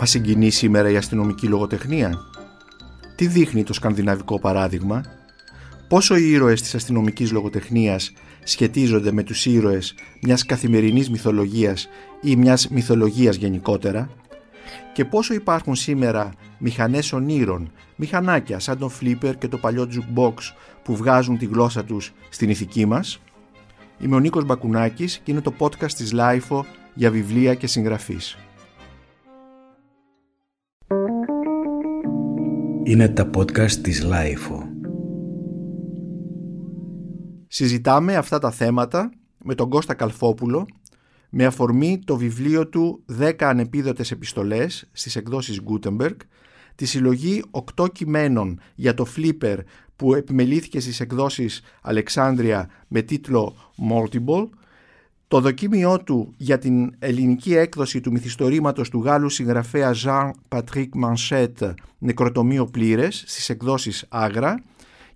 Μα συγκινεί σήμερα η αστυνομική λογοτεχνία; Τι δείχνει το σκανδιναβικό παράδειγμα; Πόσο οι ήρωες της αστυνομικής λογοτεχνίας σχετίζονται με τους ήρωες μιας καθημερινής μυθολογίας ή μιας μυθολογίας γενικότερα; Και πόσο υπάρχουν σήμερα μηχανές ονείρων, μηχανάκια σαν τον Flipper και το παλιό Jukebox που βγάζουν τη γλώσσα τους στην ηθική μας; Είμαι ο Νίκος Μπακουνάκης και είναι το podcast της LIFO για βιβλία και συγγραφείς. Είναι τα podcast της LIFO. Συζητάμε αυτά τα θέματα με τον Κώστα Καλφόπουλο με αφορμή το βιβλίο του 10 ανεπίδοτες επιστολές στις εκδόσεις Gutenberg, τη συλλογή 8 κειμένων για το Flipper που επιμελήθηκε στις εκδόσεις Αλεξάνδρεια με τίτλο Multiple, το δοκίμιό του για την ελληνική έκδοση του μυθιστορήματος του Γάλλου συγγραφέα Jean-Patrick Manchette «Νεκροτομείο πλήρες» στις εκδόσεις Άγρα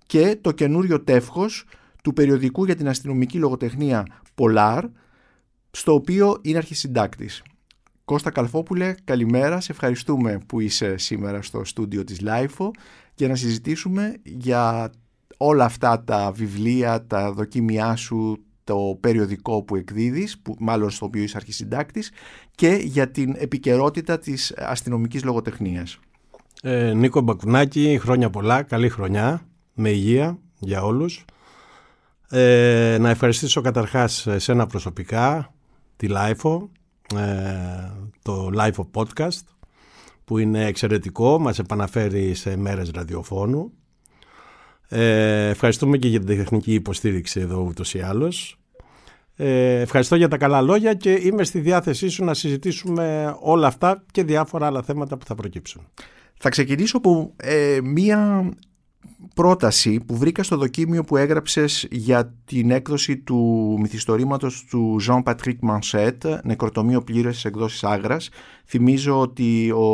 και το καινούριο τεύχος του περιοδικού για την αστυνομική λογοτεχνία Polar, στο οποίο είναι αρχισυντάκτης. Κώστα Καλφόπουλε, καλημέρα. Σε ευχαριστούμε που είσαι σήμερα στο στούντιο της LIFO για να συζητήσουμε για όλα αυτά τα βιβλία, τα δοκίμιά σου, το περιοδικό που εκδίδεις, που, μάλλον στο οποίο είσαι αρχισυντάκτης, και για την επικαιρότητα της αστυνομικής λογοτεχνίας. Ε, Νίκο Μπακουνάκη, χρόνια πολλά, καλή χρονιά, με υγεία για όλους. Ε, να ευχαριστήσω καταρχάς εσένα προσωπικά, τη LIFO, ε, το LIFO podcast, που είναι εξαιρετικό, μας επαναφέρει σε μέρες ραδιοφώνου. Ε, ευχαριστούμε και για την τεχνική υποστήριξη εδώ ούτως ή άλλως. Ε, ευχαριστώ για τα καλά λόγια και είμαι στη διάθεσή σου να συζητήσουμε όλα αυτά και διάφορα άλλα θέματα που θα προκύψουν. Θα ξεκινήσω από ε, μία πρόταση που βρήκα στο δοκίμιο που έγραψες για την έκδοση του μυθιστορήματος του Jean-Patrick Manchette, νεκροτομείο πλήρες στις εκδόσεις Άγρας. Θυμίζω ότι ο,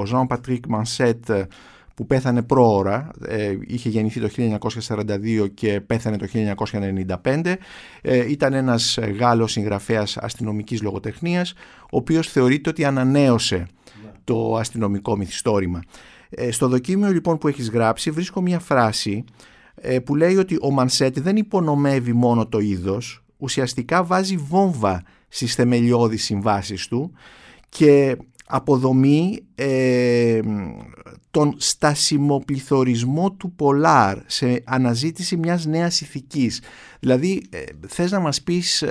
ο Jean-Patrick Manchette που πέθανε πρόωρα, ε, είχε γεννηθεί το 1942 και πέθανε το 1995, ε, ήταν ένας Γάλλος συγγραφέας αστυνομικής λογοτεχνίας, ο οποίος θεωρείται ότι ανανέωσε ναι. το αστυνομικό μυθιστόρημα. Ε, στο δοκίμιο λοιπόν που έχεις γράψει βρίσκω μια φράση ε, που λέει ότι ο Μανσέτ δεν υπονομεύει μόνο το είδος, ουσιαστικά βάζει βόμβα στις θεμελιώδεις συμβάσεις του και αποδομεί ε, τον στασιμοπληθωρισμό του Πολάρ σε αναζήτηση μιας νέας ηθικής. Δηλαδή ε, θες να μας πεις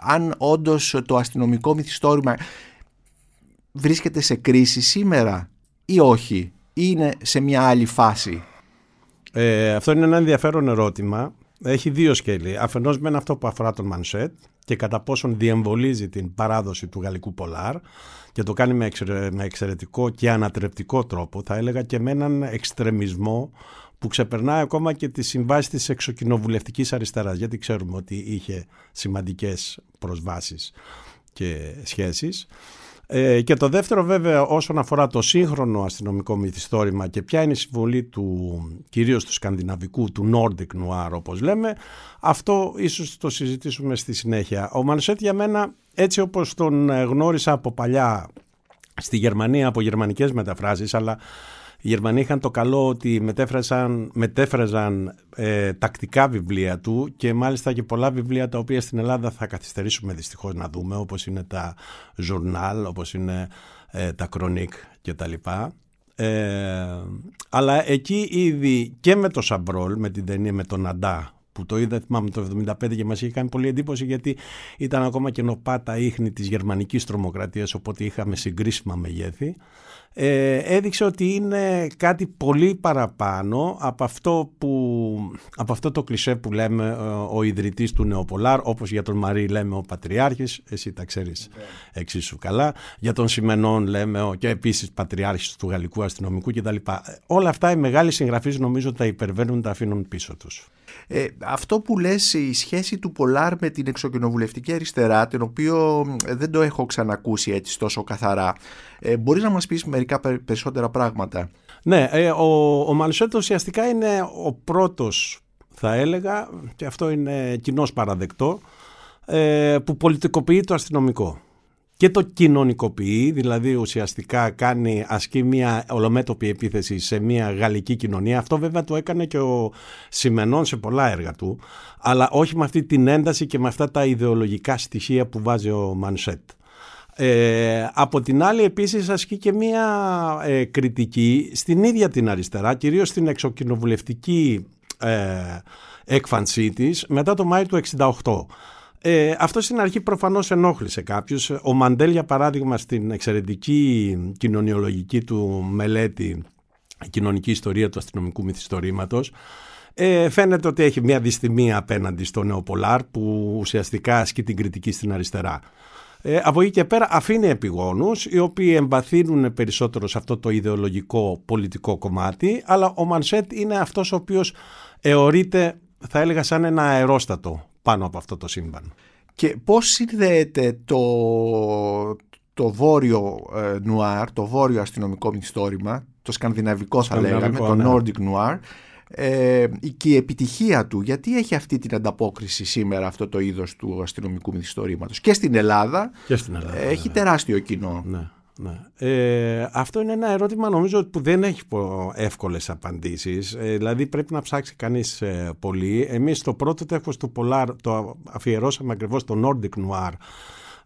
αν όντως το αστυνομικό μυθιστόρημα βρίσκεται σε κρίση σήμερα ή όχι είναι σε μια άλλη φάση; Ε, αυτό είναι ένα ενδιαφέρον ερώτημα. Έχει δύο σκέλη. Αφενός με αυτό που αφορά τον Μανσέτ και κατά πόσον διεμβολίζει την παράδοση του γαλλικού Πολάρ και το κάνει με, εξαιρετικό και ανατρεπτικό τρόπο, θα έλεγα και με έναν εξτρεμισμό που ξεπερνάει ακόμα και τις συμβάσεις της εξοκοινοβουλευτικής αριστεράς, γιατί ξέρουμε ότι είχε σημαντικές προσβάσεις και σχέσεις. Ε, και το δεύτερο βέβαια όσον αφορά το σύγχρονο αστυνομικό μυθιστόρημα και ποια είναι η συμβολή του κυρίως του σκανδιναβικού, του Nordic Noir όπως λέμε, αυτό ίσως το συζητήσουμε στη συνέχεια. Ο Μανσέτ για μένα έτσι όπως τον γνώρισα από παλιά στη Γερμανία από γερμανικές μεταφράσεις αλλά οι Γερμανοί είχαν το καλό ότι μετέφραζαν, μετέφραζαν ε, τακτικά βιβλία του και μάλιστα και πολλά βιβλία τα οποία στην Ελλάδα θα καθυστερήσουμε δυστυχώς να δούμε όπως είναι τα journal, όπως είναι ε, τα chronique και τα λοιπά. Ε, αλλά εκεί ήδη και με το Σαμπρόλ, με την ταινία με τον Αντά που το είδα θυμάμαι το 1975 και μας είχε κάνει πολύ εντύπωση γιατί ήταν ακόμα και νοπάτα ίχνη της γερμανικής τρομοκρατίας οπότε είχαμε συγκρίσιμα μεγέθη ε, έδειξε ότι είναι κάτι πολύ παραπάνω από αυτό, που, από αυτό το κλισέ που λέμε ε, ο ιδρυτής του Νεοπολάρ όπως για τον Μαρή λέμε ο Πατριάρχης εσύ τα ξέρεις okay. εξίσου καλά για τον Σιμενών λέμε ο, και επίσης Πατριάρχης του Γαλλικού Αστυνομικού κτλ. Όλα αυτά οι μεγάλοι συγγραφείς νομίζω τα υπερβαίνουν τα αφήνουν πίσω τους. Ε, αυτό που λες η σχέση του Πολάρ με την εξοκοινοβουλευτική αριστερά την οποίο δεν το έχω ξανακούσει έτσι τόσο καθαρά ε, μπορείς να μας πεις μερικά περισσότερα πράγματα; Ναι, ε, ο, ο Μανσέτο ουσιαστικά είναι ο πρώτος θα έλεγα και αυτό είναι κοινώς παραδεκτό ε, που πολιτικοποιεί το αστυνομικό και το κοινωνικοποιεί, δηλαδή ουσιαστικά κάνει, ασκεί μια ολομέτωπη επίθεση σε μια γαλλική κοινωνία. Αυτό βέβαια το έκανε και ο Σιμενών σε πολλά έργα του, αλλά όχι με αυτή την ένταση και με αυτά τα ιδεολογικά στοιχεία που βάζει ο Μανσέτ. Ε, από την άλλη επίσης ασκεί και μία ε, κριτική στην ίδια την αριστερά, κυρίως στην εξοκοινοβουλευτική ε, έκφανσή της μετά το Μάιο του 68. Ε, αυτός στην αρχή προφανώς ενόχλησε κάποιους. Ο Μαντέλ για παράδειγμα στην εξαιρετική κοινωνιολογική του μελέτη κοινωνική ιστορία του αστυνομικού μυθιστορήματος ε, φαίνεται ότι έχει μια δυστημία απέναντι στο Νεοπολάρ που ουσιαστικά ασκεί την κριτική στην αριστερά. Ε, από εκεί και πέρα αφήνει επιγόνους οι οποίοι εμπαθύνουν περισσότερο σε αυτό το ιδεολογικό πολιτικό κομμάτι αλλά ο Μανσέτ είναι αυτός ο οποίος εωρείται θα έλεγα σαν ένα αερόστατο πάνω από αυτό το σύμπαν. Και πώς συνδέεται το, το βόρειο ε, νουάρ, το βόρειο αστυνομικό μυθιστόρημα, το σκανδιναβικό θα λέγαμε, το ναι. Nordic Noir, ε, και η επιτυχία του, γιατί έχει αυτή την ανταπόκριση σήμερα αυτό το είδος του αστυνομικού μυθιστορήματος; Και στην Ελλάδα, και στην Ελλάδα έχει ναι. τεράστιο κοινό. Ναι. Ναι. Ε, αυτό είναι ένα ερώτημα νομίζω που δεν έχει εύκολες απαντήσεις. Ε, δηλαδή πρέπει να ψάξει κανείς ε, πολύ. Εμείς το πρώτο τέχος του Polar το αφιερώσαμε ακριβώς στο Nordic Noir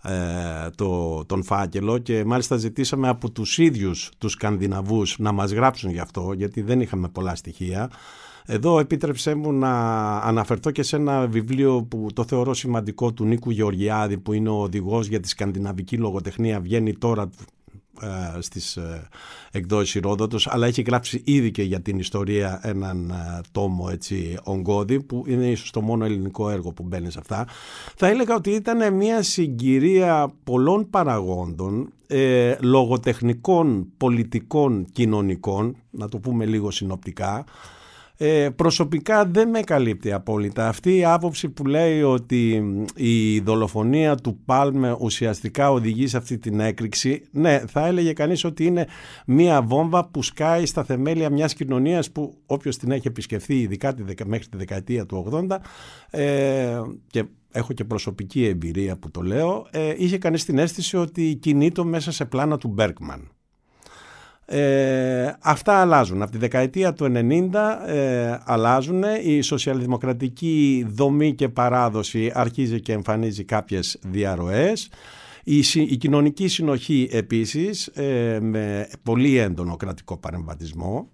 ε, το, τον φάκελο και μάλιστα ζητήσαμε από τους ίδιους τους Σκανδιναβούς να μας γράψουν γι' αυτό γιατί δεν είχαμε πολλά στοιχεία. Εδώ επίτρεψέ μου να αναφερθώ και σε ένα βιβλίο που το θεωρώ σημαντικό του Νίκου Γεωργιάδη που είναι ο οδηγός για τη σκανδιναβική λογοτεχνία βγαίνει τώρα ε, στις ε, εκδόσεις Ηρόδοτος αλλά έχει γράψει ήδη και για την ιστορία έναν ε, τόμο έτσι ογκώδη που είναι ίσως το μόνο ελληνικό έργο που μπαίνει σε αυτά. Θα έλεγα ότι ήταν μια συγκυρία πολλών παραγόντων λογοτεχνικών, πολιτικών, κοινωνικών να το πούμε λίγο συνοπτικά ε, προσωπικά δεν με καλύπτει απόλυτα. Αυτή η άποψη που λέει ότι η δολοφονία του Πάλμε ουσιαστικά οδηγεί σε αυτή την έκρηξη, ναι, θα έλεγε κανείς ότι είναι μία βόμβα που σκάει στα θεμέλια μιας κοινωνίας που όποιος την έχει επισκεφθεί ειδικά μέχρι τη δεκαετία του 80 ε, και έχω και προσωπική εμπειρία που το λέω, ε, είχε κανείς την αίσθηση ότι κινείται μέσα σε πλάνα του Μπέρκμαν. Ε, αυτά αλλάζουν. Από τη δεκαετία του 90 ε, αλλάζουν. Η σοσιαλδημοκρατική δομή και παράδοση αρχίζει και εμφανίζει κάποιες διαρροές. Η, η κοινωνική συνοχή επίσης ε, με πολύ έντονο κρατικό παρεμβατισμό.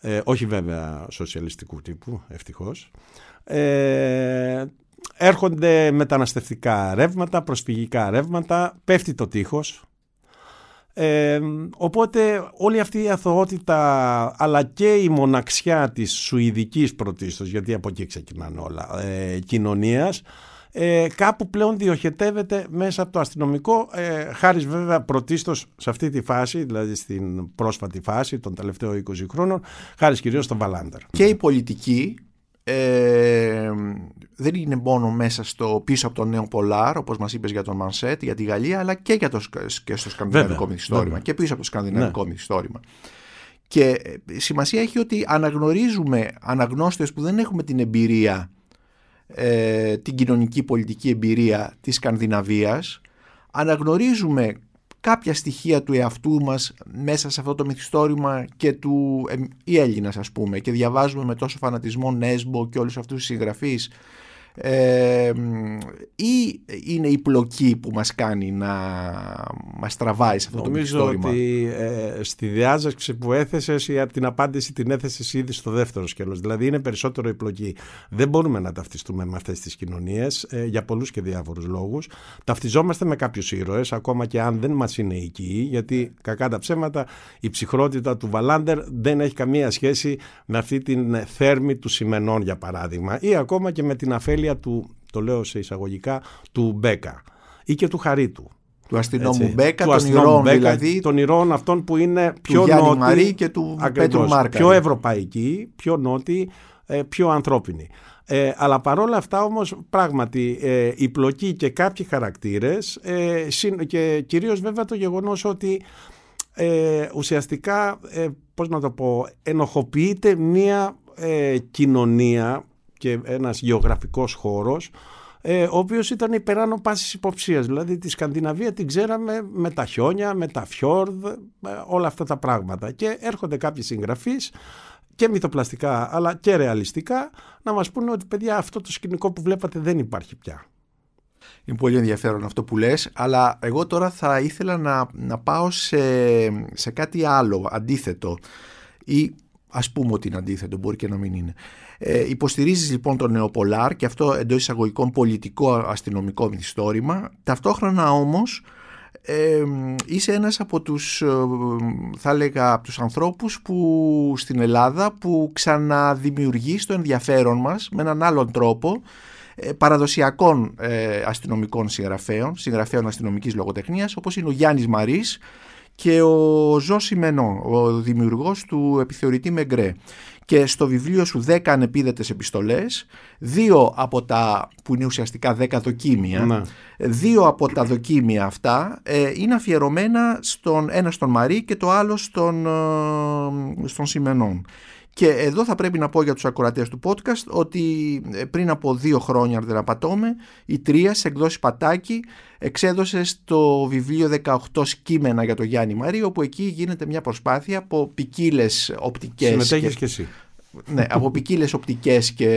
Ε, όχι βέβαια σοσιαλιστικού τύπου, ευτυχώς. Ε, έρχονται μεταναστευτικά ρεύματα, προσφυγικά ρεύματα, πέφτει το τείχος, ε, οπότε όλη αυτή η αθωότητα αλλά και η μοναξιά της σουηδικής πρωτίστως γιατί από εκεί ξεκινάνε όλα ε, κοινωνίας ε, κάπου πλέον διοχετεύεται μέσα από το αστυνομικό ε, χάρης βέβαια πρωτίστως σε αυτή τη φάση δηλαδή στην πρόσφατη φάση των τελευταίων 20 χρόνων χάρης κυρίως στον Βαλάντερ. Και η πολιτική ε, δεν είναι μόνο μέσα στο πίσω από το νέο Πολάρ, όπως μας είπες για τον Μανσέτ, για τη Γαλλία, αλλά και, για το, και στο σκανδιναβικό μυθιστόρημα. Και πίσω από το σκανδιναβικό ναι. μυθιστόρημα. Και ε, σημασία έχει ότι αναγνωρίζουμε αναγνώστες που δεν έχουμε την εμπειρία, ε, την κοινωνική πολιτική εμπειρία της Σκανδιναβίας, αναγνωρίζουμε κάποια στοιχεία του εαυτού μας μέσα σε αυτό το μυθιστόρημα και του ε, η Έλληνας ας πούμε και διαβάζουμε με τόσο φανατισμό Νέσμπο και όλους αυτούς τους συγγραφείς ε, ή είναι η πλοκή που μας κάνει να μας τραβάει σε αυτό το μυθιστόρημα; Νομίζω ότι ε, στη διάζευξη που έθεσες ή την απάντηση την έθεσες ήδη στο δεύτερο σκέλος. Δηλαδή είναι περισσότερο η πλοκή. Δεν μπορούμε να ταυτιστούμε με αυτές τις κοινωνίες ε, για πολλούς και διάφορους λόγους. Ταυτιζόμαστε με κάποιους ήρωες ακόμα και αν δεν μας είναι οικοί γιατί κακά τα ψέματα η ψυχρότητα του Βαλάντερ δεν έχει καμία σχέση με αυτή την θέρμη του Σιμενών για παράδειγμα ή ακόμα και με την αφέλεια του, το λέω σε εισαγωγικά, του Μπέκα ή και του Χαρίτου. Του αστυνόμου Μπέκα, του των Ηρών Μπέκα, δηλαδή. Των Ηρών αυτών που είναι πιο νότιοι. και του Πέτρου Μάρκα. Πιο ευρωπαϊκοί, πιο νότιοι, ε, πιο ανθρώπινοι. Ε, αλλά παρόλα αυτά όμως πράγματι ε, η πλοκή και κάποιοι χαρακτήρες ε, και κυρίως βέβαια το γεγονός ότι ε, ουσιαστικά, ε, πώς να το πω, ενοχοποιείται μια κοινωνία και ένας γεωγραφικός χώρος ε, ο οποίος ήταν υπεράνω πάσης υποψίας. Δηλαδή τη Σκανδιναβία την ξέραμε με τα χιόνια, με τα φιόρδ, όλα αυτά τα πράγματα. Και έρχονται κάποιοι συγγραφείς και μυθοπλαστικά αλλά και ρεαλιστικά να μας πούνε ότι παιδιά αυτό το σκηνικό που βλέπατε δεν υπάρχει πια. Είναι πολύ ενδιαφέρον αυτό που λες, αλλά εγώ τώρα θα ήθελα να, να πάω σε, σε κάτι άλλο, αντίθετο. Ή ας πούμε ότι είναι αντίθετο, μπορεί και να μην είναι. Ε, υποστηρίζεις λοιπόν τον νεοπολάρ και αυτό εντός εισαγωγικών πολιτικό αστυνομικό μυθιστόρημα. Ταυτόχρονα όμως ε, είσαι ένας από τους, ε, θα έλεγα, από τους ανθρώπους που στην Ελλάδα που ξαναδημιουργεί το ενδιαφέρον μας με έναν άλλον τρόπο ε, παραδοσιακών ε, αστυνομικών συγγραφέων, συγγραφέων αστυνομικής λογοτεχνίας όπως είναι ο Γιάννης Μαρής και ο Ζω Σιμενό, ο δημιουργός του επιθεωρητή Μεγκρέ και στο βιβλίο σου 10 ανεπίδετες επιστολές, δύο από τα που είναι ουσιαστικά 10 δοκίμια, ναι. δύο από τα δοκίμια αυτά ε, είναι αφιερωμένα στον ένα στον Μαρή και το άλλο στον, ε, στον Σιμενών. Και εδώ θα πρέπει να πω για τους ακροατές του podcast ότι ε, πριν από δύο χρόνια, αν δεν απατώμε, η Τρία σε εκδόση Πατάκη εξέδωσε στο βιβλίο 18 σκήμενα για το Γιάννη Μαρή, όπου εκεί γίνεται μια προσπάθεια από ποικίλες οπτικές... Συμμετέχεις και, εσύ. Ναι, από ποικίλες οπτικές και,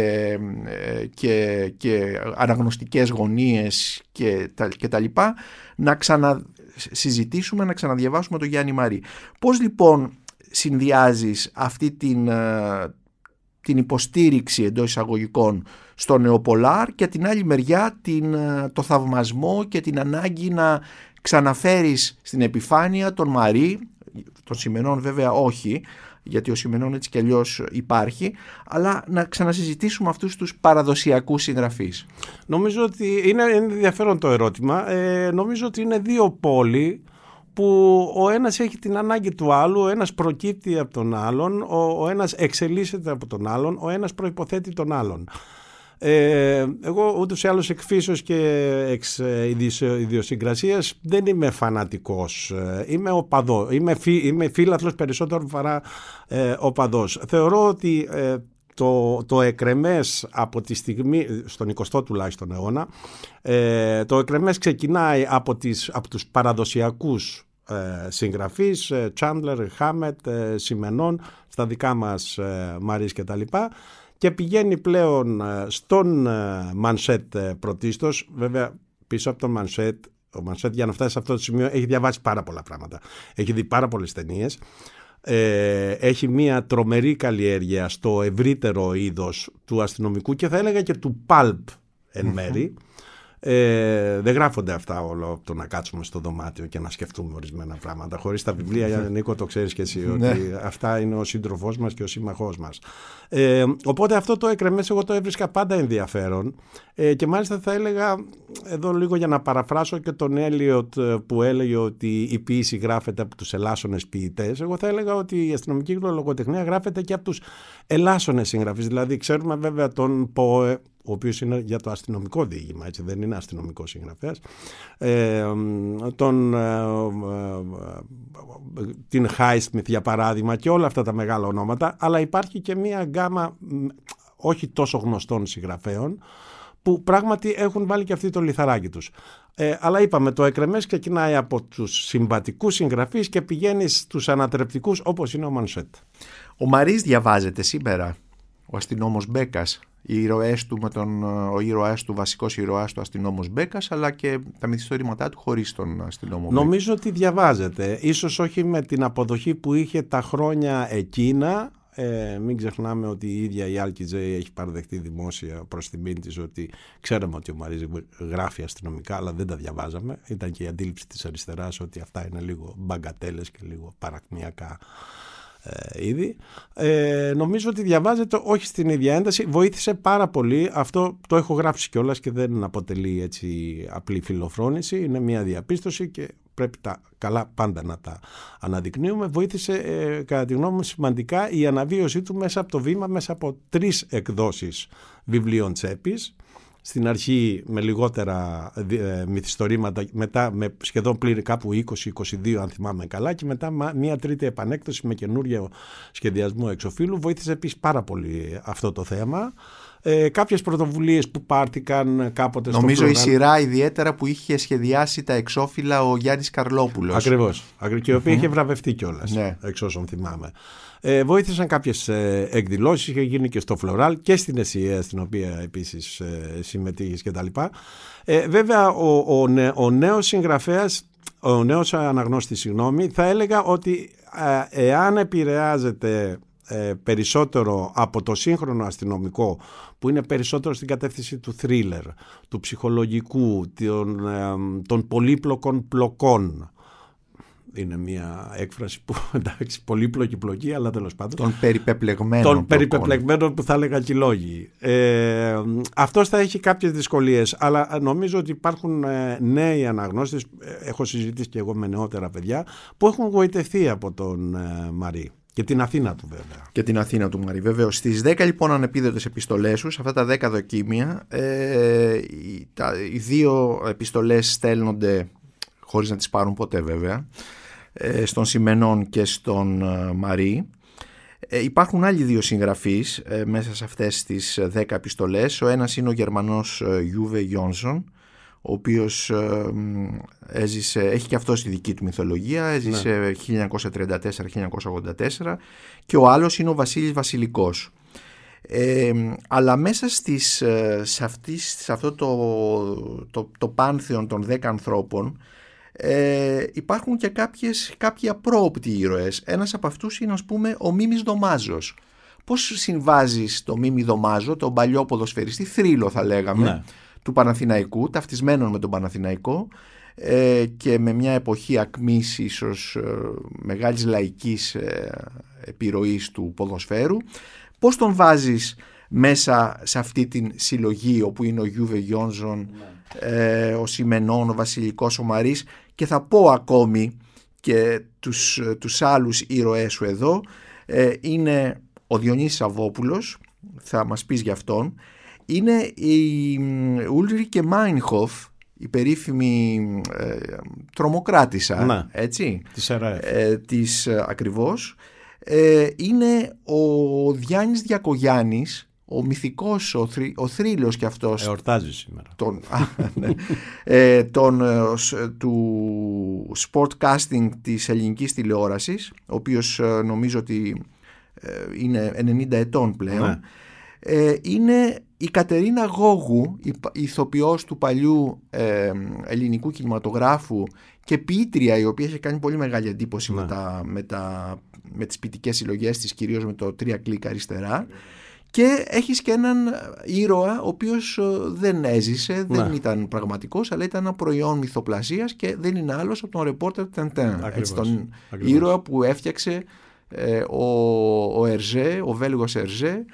ε, και, και αναγνωστικές γωνίες και τα, και τα λοιπά, να ξανασυζητήσουμε, να ξαναδιαβάσουμε το Γιάννη Μαρή. Πώς λοιπόν συνδυάζεις αυτή την, ε, την υποστήριξη εντός εισαγωγικών στο νεοπολάρ και την άλλη μεριά την, ε, το θαυμασμό και την ανάγκη να ξαναφέρεις στην επιφάνεια τον Μαρή, τον Σιμενών βέβαια όχι, γιατί ο Σιμενών έτσι κι αλλιώς υπάρχει, αλλά να ξανασυζητήσουμε αυτούς τους παραδοσιακούς συγγραφείς. Νομίζω ότι είναι ενδιαφέρον το ερώτημα. Ε, νομίζω ότι είναι δύο πόλοι που ο ένας έχει την ανάγκη του άλλου, ο ένας προκύπτει από τον άλλον, ο, ο ένας εξελίσσεται από τον άλλον, ο ένας προϋποθέτει τον άλλον. Ε, εγώ ούτως ή άλλως εκ και εξ ε, ιδιοσυγκρασίας δεν είμαι φανατικός, ε, είμαι οπαδός, είμαι, φι, είμαι φίλαθλος περισσότερο παρά ε, οπαδός. Θεωρώ ότι ε, το, το εκρεμές από τη στιγμή, στον 20ο τουλάχιστον αιώνα, ε, το εκρεμές ξεκινάει από, τις, από τους παραδοσιακούς ε, συγγραφείς, Τσάντλερ, Χάμετ, Σιμενών, στα δικά μας ε, Μαρίς και τα λοιπά και πηγαίνει πλέον ε, στον ε, Μανσέτ πρωτίστως, βέβαια πίσω από τον Μανσέτ, ο Μανσέτ για να φτάσει σε αυτό το σημείο έχει διαβάσει πάρα πολλά πράγματα, έχει δει πάρα πολλές ταινίες, ε, έχει μια τρομερή καλλιέργεια στο ευρύτερο είδος του αστυνομικού και θα έλεγα και του pulp εν μέρη. Ε, δεν γράφονται αυτά όλο από το να κάτσουμε στο δωμάτιο και να σκεφτούμε ορισμένα πράγματα. Χωρίς τα βιβλία, Νίκο, το ξέρεις και εσύ, ναι. ότι αυτά είναι ο σύντροφός μας και ο σύμμαχός μας. Ε, οπότε αυτό το έκρεμες, εγώ το έβρισκα πάντα ενδιαφέρον. Ε, και μάλιστα θα έλεγα, εδώ λίγο για να παραφράσω και τον Έλιοτ που έλεγε ότι η ποίηση γράφεται από τους ελάσσονε ποιητές. Εγώ θα έλεγα ότι η αστυνομική λογοτεχνία γράφεται και από τους ελάσσονε συγγραφείς. Δηλαδή, ξέρουμε βέβαια τον Πόε ο οποίος είναι για το αστυνομικό διήγημα, έτσι δεν είναι αστυνομικός συγγραφέας, ε, τον, ε, ε, την Highsmith για παράδειγμα και όλα αυτά τα μεγάλα ονόματα, αλλά υπάρχει και μία γκάμα όχι τόσο γνωστών συγγραφέων, που πράγματι έχουν βάλει και αυτοί το λιθαράκι τους. Ε, αλλά είπαμε, το εκρεμές ξεκινάει από τους συμβατικούς συγγραφείς και πηγαίνει στους ανατρεπτικούς όπως είναι ο Μανσέτ. Ο Μαρίς διαβάζεται σήμερα, ο αστυνόμος Μπέκας οι ήρωές του με τον ο ήρωάς του, βασικός ήρωάς του αστυνόμος Μπέκας αλλά και τα μυθιστορήματά του χωρίς τον αστυνόμο Νομίζω ότι διαβάζεται, ίσως όχι με την αποδοχή που είχε τα χρόνια εκείνα. Ε, μην ξεχνάμε ότι η ίδια η Άλκη Τζέι έχει παραδεχτεί δημόσια προς τιμήν της ότι ξέραμε ότι ο Μαρίζη γράφει αστυνομικά αλλά δεν τα διαβάζαμε. Ήταν και η αντίληψη της αριστεράς ότι αυτά είναι λίγο μπαγκατέλες και λίγο παρακμιακά ε, ήδη. Ε, νομίζω ότι διαβάζεται όχι στην ίδια ένταση. Βοήθησε πάρα πολύ. Αυτό το έχω γράψει κιόλας και δεν αποτελεί έτσι απλή φιλοφρόνηση. Είναι μια διαπίστωση και πρέπει τα καλά πάντα να τα αναδεικνύουμε. Βοήθησε ε, κατά τη γνώμη μου σημαντικά η αναβίωσή του μέσα από το βήμα, μέσα από τρεις εκδόσεις βιβλίων τσέπης στην αρχή με λιγότερα ε, μυθιστορήματα, μετά με σχεδόν πλήρη κάπου 20-22 αν θυμάμαι καλά και μετά μια τρίτη επανέκτωση με καινούριο σχεδιασμό εξοφίλου βοήθησε επίσης πάρα πολύ αυτό το θέμα ε, κάποιες πρωτοβουλίες που πάρτηκαν κάποτε Νομίζω στο η σειρά ιδιαίτερα που είχε σχεδιάσει τα εξώφυλλα ο Γιάννης Καρλόπουλος. Ακριβώς. Και η οποία είχε βραβευτεί κιόλας, ναι. εξ όσων θυμάμαι. Ε, βοήθησαν κάποιες ε, εκδηλώσεις, είχε γίνει και στο Φλωράλ και στην ΕΣΥΕ στην οποία επίσης ε, συμμετείχες κτλ. Ε, βέβαια ο, ο, ο νέος συγγραφέας, ο νέος αναγνώστης συγγνώμη, θα έλεγα ότι ε, εάν επηρεάζεται ε, περισσότερο από το σύγχρονο αστυνομικό που είναι περισσότερο στην κατεύθυνση του θρίλερ, του ψυχολογικού, των, ε, των πολύπλοκων πλοκών είναι μια έκφραση που εντάξει πολύπλοκη πλοκή αλλά τέλος πάντων των περιπεπλεγμένων των περιπεπλεγμένων που θα έλεγα και οι λόγοι ε, αυτός θα έχει κάποιες δυσκολίες αλλά νομίζω ότι υπάρχουν ε, νέοι αναγνώστες έχω συζητήσει και εγώ με νεότερα παιδιά που έχουν γοητευτεί από τον ε, Μαρή και την Αθήνα του βέβαια. Και την Αθήνα του Μαρή. Βεβαίως. Στις 10 λοιπόν ανεπίδοτες επιστολές σου, σε αυτά τα 10 δοκίμια, ε, οι, τα, οι δύο επιστολές στέλνονται χωρίς να τις πάρουν ποτέ βέβαια, ε, στον Σιμενών και στον ε, Μαρή. Ε, υπάρχουν άλλοι δύο συγγραφείς ε, μέσα σε αυτές τις 10 επιστολές. Ο ένας είναι ο Γερμανός Γιούβε Γιόνσον, ο οποίος ε, έζησε, έχει και αυτό στη δική του μυθολογία, έζησε ναι. 1934-1984 και ο άλλος είναι ο Βασίλης Βασιλικός. Ε, αλλά μέσα στις, ε, σε, αυτής, σε αυτό το, το, το πάνθεον των 10 ανθρώπων ε, υπάρχουν και κάποιες, κάποιοι απρόοπτοι ήρωες. Ένας από αυτούς είναι ας πούμε ο Μίμης Δωμάζος. Πώς συμβάζεις το Μίμη Δωμάζο, τον παλιό ποδοσφαιριστή, θρύλο θα λέγαμε, ναι του Παναθηναϊκού, ταυτισμένων με τον Παναθηναϊκό ε, και με μια εποχή ακμής ίσως ε, μεγάλης λαϊκής ε, επιρροής του ποδοσφαίρου. Πώς τον βάζεις μέσα σε αυτή την συλλογή όπου είναι ο Γιούβε Γιόνζον, ε, ο Σιμενών, ο Βασιλικός, ο Μαρίς και θα πω ακόμη και τους, τους άλλους ήρωές σου εδώ. Είναι ο Διονύσης Σαββόπουλος, θα μας πεις για αυτόν. Είναι η Ούλρικε Μάινχοφ, η περίφημη ε, τρομοκράτησα, ναι, έτσι, της, ε, της ε, ακριβώς. Ε, είναι ο Διάννης Διακογιάννης, ο μυθικός, ο, θρύ, ο θρύλος και αυτός. Εορτάζει σήμερα. Τον, ναι, ε, τον, του sportcasting της ελληνικής τηλεόρασης, ο οποίος νομίζω ότι είναι 90 ετών πλέον. Ναι. Ε, είναι η Κατερίνα Γόγου, η ηθοποιός του παλιού ε, ελληνικού κινηματογράφου και ποιήτρια η οποία έχει κάνει πολύ μεγάλη εντύπωση με, ναι. τα, με, τα, με τις ποιητικές συλλογές της, κυρίως με το «Τρία κλικ αριστερά». Και έχεις και έναν ήρωα ο οποίος ε, δεν έζησε, δεν ναι. ήταν πραγματικός αλλά ήταν ένα προϊόν μυθοπλασίας και δεν είναι άλλος από τον ρεπόρτερ Τεντέν. τον ήρωα που έφτιαξε ε, ο, ο Ερζέ, ο Βέλγος Ερζέ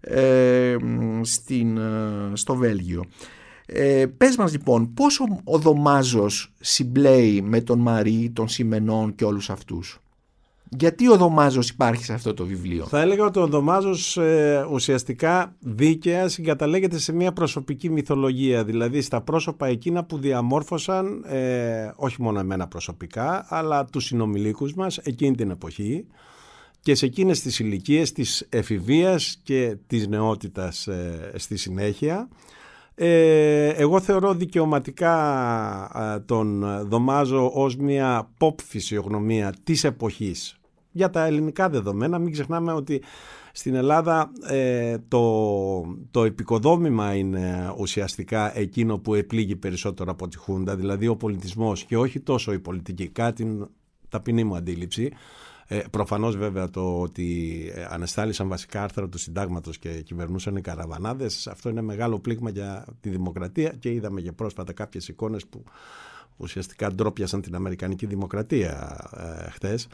ε, στην, ε, στο Βέλγιο. Ε, πες μας λοιπόν πόσο ο Δωμάζος συμπλέει με τον Μαρί, τον Σιμενών και όλους αυτούς; Γιατί ο Δωμάζος υπάρχει σε αυτό το βιβλίο; Θα έλεγα ότι ο Δωμάζος ε, ουσιαστικά δίκαια συγκαταλέγεται σε μια προσωπική μυθολογία. Δηλαδή στα πρόσωπα εκείνα που διαμόρφωσαν ε, όχι μόνο εμένα προσωπικά αλλά τους συνομιλίκους μας εκείνη την εποχή και σε εκείνες τις ηλικίες της εφηβείας και της νεότητας ε, στη συνέχεια. Ε, εγώ θεωρώ δικαιωματικά ε, τον δομάζω ως μια pop φυσιογνωμία της εποχής. Για τα ελληνικά δεδομένα μην ξεχνάμε ότι στην Ελλάδα ε, το, το επικοδόμημα είναι ουσιαστικά εκείνο που επλήγει περισσότερο από τη Χούντα, δηλαδή ο πολιτισμός και όχι τόσο η πολιτική, κάτι ταπεινή μου αντίληψη. Ε, Προφανώς βέβαια το ότι ε, ανεστάλησαν βασικά άρθρα του συντάγματος και κυβερνούσαν οι καραβανάδες, αυτό είναι μεγάλο πλήγμα για τη δημοκρατία και είδαμε και πρόσφατα κάποιες εικόνες που ουσιαστικά ντρόπιασαν την Αμερικανική Δημοκρατία ε, χτες.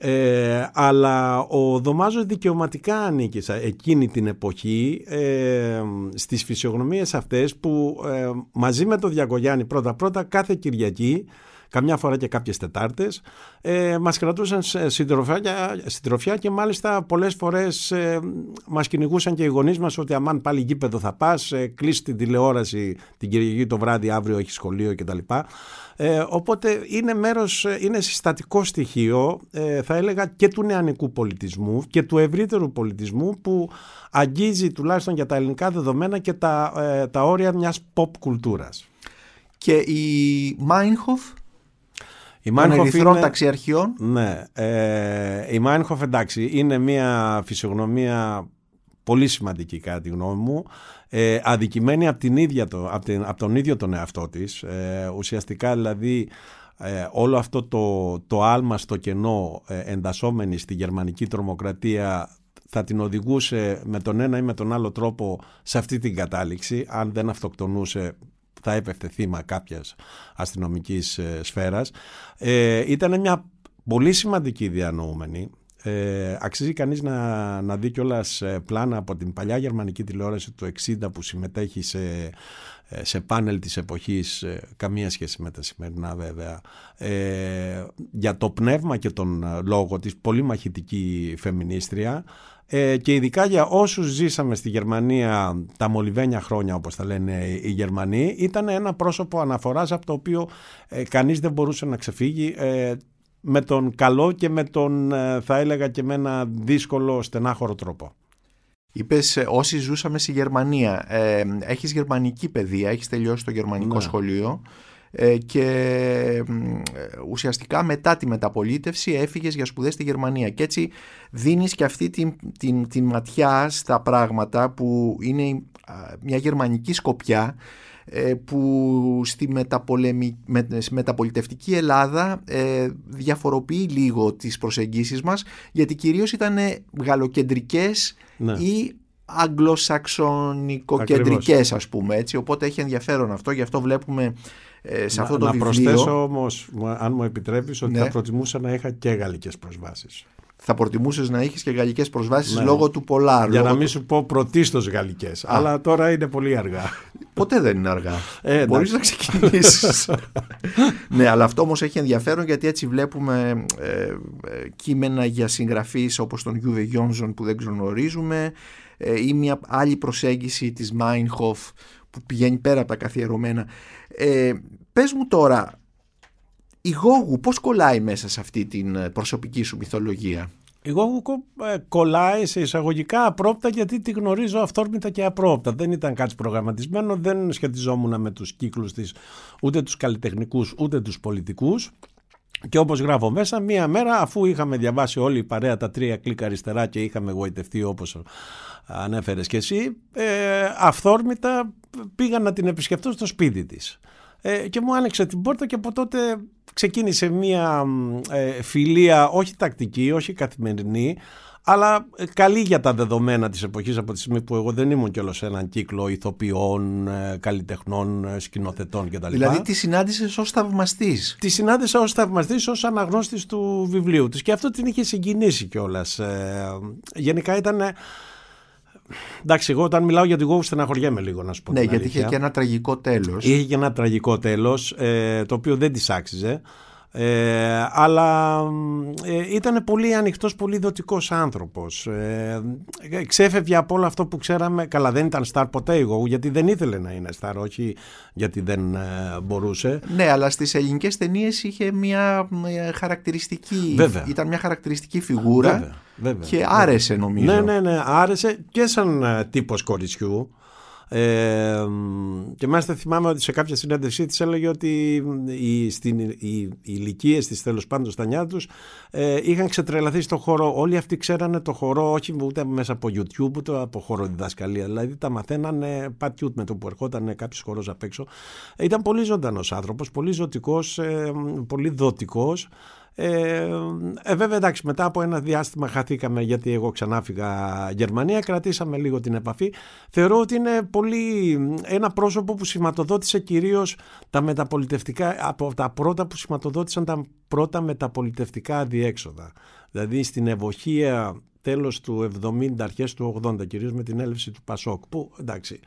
Ε, αλλά ο Δωμάζος δικαιωματικά ανήκει εκείνη την εποχή ε, στις φυσιογνωμίες αυτές που ε, μαζί με τον Διακογιάννη πρώτα πρώτα κάθε Κυριακή καμιά φορά και κάποιες Τετάρτες. Ε, μας κρατούσαν σε συντροφιά, και μάλιστα πολλές φορές ε, μας κυνηγούσαν και οι γονείς μας ότι αμάν πάλι γήπεδο θα πας, ε, κλείσει την τηλεόραση την Κυριακή το βράδυ, αύριο έχεις σχολείο κτλ. Ε, οπότε είναι μέρος, ε, είναι συστατικό στοιχείο ε, θα έλεγα και του νεανικού πολιτισμού και του ευρύτερου πολιτισμού που αγγίζει τουλάχιστον για τα ελληνικά δεδομένα και τα, ε, τα όρια μιας pop κουλτούρας. Και η Μάινχοφ η Μάινχοφ είναι... ταξιαρχιών. Ναι. Ε, η Μάινχοφ εντάξει είναι μια φυσιογνωμία πολύ σημαντική κατά τη γνώμη μου ε, αδικημένη από, την ίδια το, από, την, από τον ίδιο τον εαυτό της ε, ουσιαστικά δηλαδή ε, όλο αυτό το, το άλμα στο κενό ε, εντασσόμενη στη γερμανική τρομοκρατία θα την οδηγούσε με τον ένα ή με τον άλλο τρόπο σε αυτή την κατάληξη αν δεν αυτοκτονούσε θα έπεφτε θύμα κάποιας αστυνομικής ε, σφαίρας. Ε, ήταν μια πολύ σημαντική διανοούμενη. Ε, αξίζει κανείς να, να δει κιόλας ε, πλάνα από την παλιά γερμανική τηλεόραση του 60 που συμμετέχει σε, ε, σε πάνελ της εποχής, ε, καμία σχέση με τα σημερινά βέβαια, ε, για το πνεύμα και τον λόγο της, πολύ μαχητική φεμινίστρια ε, και ειδικά για όσους ζήσαμε στη Γερμανία τα μολυβένια χρόνια όπως τα λένε οι Γερμανοί ήταν ένα πρόσωπο αναφοράς από το οποίο ε, κανείς δεν μπορούσε να ξεφύγει με τον καλό και με τον ε, θα έλεγα και με ένα δύσκολο στενάχωρο τρόπο. Είπες ε, όσοι ζούσαμε στη Γερμανία. Ε, έχεις γερμανική παιδεία, έχεις τελειώσει το γερμανικό ναι. σχολείο ε, και ουσιαστικά μετά τη μεταπολίτευση έφυγες για σπουδές στη Γερμανία και έτσι δίνεις και αυτή την, την, την ματιά στα πράγματα που είναι μια γερμανική σκοπιά ε, που στη μεταπολιτευτική Ελλάδα ε, διαφοροποιεί λίγο τις προσεγγίσεις μας γιατί κυρίως ήταν γαλλοκεντρικές ναι. ή αγγλοσαξονικοκεντρικές ας πούμε έτσι οπότε έχει ενδιαφέρον αυτό γι' αυτό βλέπουμε ε, σε αυτό το να βιβλίο. Να προσθέσω όμως αν μου επιτρέπεις ότι ναι. θα προτιμούσα να είχα και γαλλικές προσβάσεις θα προτιμούσες να έχει και γαλλικές προσβάσεις ναι. λόγω του Πολάρ. Για να μην σου πω πρωτίστως γαλλικές. Αλλά τώρα είναι πολύ αργά. Ποτέ δεν είναι αργά. Ε, Μπορείς να ξεκινήσεις. ναι, αλλά αυτό όμως έχει ενδιαφέρον γιατί έτσι βλέπουμε ε, ε, κείμενα για συγγραφείς όπως τον Γιούβε Γιόνζον που δεν γνωρίζουμε ε, ή μια άλλη προσέγγιση της Μάινχοφ που πηγαίνει πέρα από τα καθιερωμένα. Ε, πες μου τώρα, η Γόγου πώς κολλάει μέσα σε αυτή την ε, προσωπική σου μυθολογία; Η Γόγου ε, κολλάει σε εισαγωγικά απρόπτα γιατί τη γνωρίζω αυτόρμητα και απρόπτα. Δεν ήταν κάτι προγραμματισμένο, δεν σχετιζόμουν με τους κύκλους της ούτε τους καλλιτεχνικούς ούτε τους πολιτικούς. Και όπως γράφω μέσα, μία μέρα αφού είχαμε διαβάσει όλη η παρέα τα τρία κλίκα αριστερά και είχαμε εγωιτευτεί όπως ανέφερες και εσύ, ε, αυθόρμητα πήγα να την επισκεφτώ στο σπίτι της. Ε, και μου άνοιξε την πόρτα και από τότε ξεκίνησε μια ε, φιλία όχι τακτική, όχι καθημερινή αλλά ε, καλή για τα δεδομένα της εποχής από τη στιγμή που εγώ δεν ήμουν κιόλας σε έναν κύκλο ηθοποιών, ε, καλλιτεχνών, σκηνοθετών κτλ. Δηλαδή τη συνάντησες ως θαυμαστής. Τη συνάντησα ως θαυμαστής, ως αναγνώστης του βιβλίου της και αυτό την είχε συγκινήσει κιόλας. γενικά ήταν Εντάξει, εγώ όταν μιλάω για την Γόγου στεναχωριέμαι λίγο να σου πω. Ναι, γιατί είχε και ένα τραγικό τέλος. Είχε και ένα τραγικό τέλος, ε, το οποίο δεν της άξιζε. Ε, αλλά ε, ήταν πολύ ανοιχτός, πολύ δοτικός άνθρωπος. Ε, ξέφευγε από όλο αυτό που ξέραμε. Καλά δεν ήταν στάρ ποτέ εγώ γιατί δεν ήθελε να είναι στάρ όχι γιατί δεν ε, μπορούσε. Ναι αλλά στις ελληνικές ταινίες είχε μια χαρακτηριστική βέβαια. ήταν μια χαρακτηριστική φιγούρα βέβαια, βέβαια, και άρεσε νομίζω. Ναι ναι ναι άρεσε και σαν ε, τύπος κοριτσιού ε, και μάλιστα θυμάμαι ότι σε κάποια συνέντευξή της έλεγε ότι οι, στην, οι, οι ηλικίες της τέλος πάντων στα νιάτα τους ε, είχαν ξετρελαθεί στο χώρο. Όλοι αυτοί ξέρανε το χώρο όχι ούτε μέσα από YouTube ούτε από χώρο διδασκαλία. Δηλαδή τα μαθαίνανε πατιούτ με το που ερχόταν κάποιος χώρο απ' έξω. ήταν πολύ ζωντανός άνθρωπος, πολύ ζωτικός, ε, πολύ δοτικός. Ε, ε, βέβαια εντάξει μετά από ένα διάστημα χαθήκαμε γιατί εγώ ξανά φύγα Γερμανία κρατήσαμε λίγο την επαφή θεωρώ ότι είναι πολύ ένα πρόσωπο που σηματοδότησε κυρίως τα μεταπολιτευτικά από τα πρώτα που σηματοδότησαν τα πρώτα μεταπολιτευτικά διέξοδα δηλαδή στην ευοχία τέλος του 70 αρχές του 80 κυρίως με την έλευση του Πασόκ που εντάξει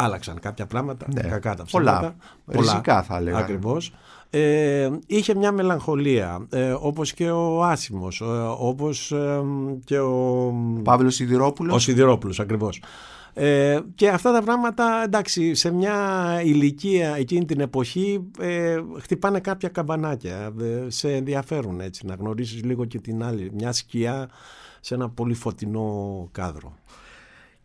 άλλαξαν κάποια πράγματα, Ναι. κακά τα Πολλά. ψέματα. Ριζικά θα έλεγα. Ακριβώς. Ε, είχε μια μελαγχολία, ε, όπως και ο Άσιμος, ε, όπως ε, και ο... Παύλος Σιδηρόπουλος. Ο Σιδηρόπουλος ακριβώς. Ε, και αυτά τα πράγματα εντάξει σε μια ηλικία εκείνη την εποχή ε, χτυπάνε κάποια καμπανάκια ε, σε ενδιαφέρουν έτσι να γνωρίσεις λίγο και την άλλη μια σκιά σε ένα πολύ φωτεινό κάδρο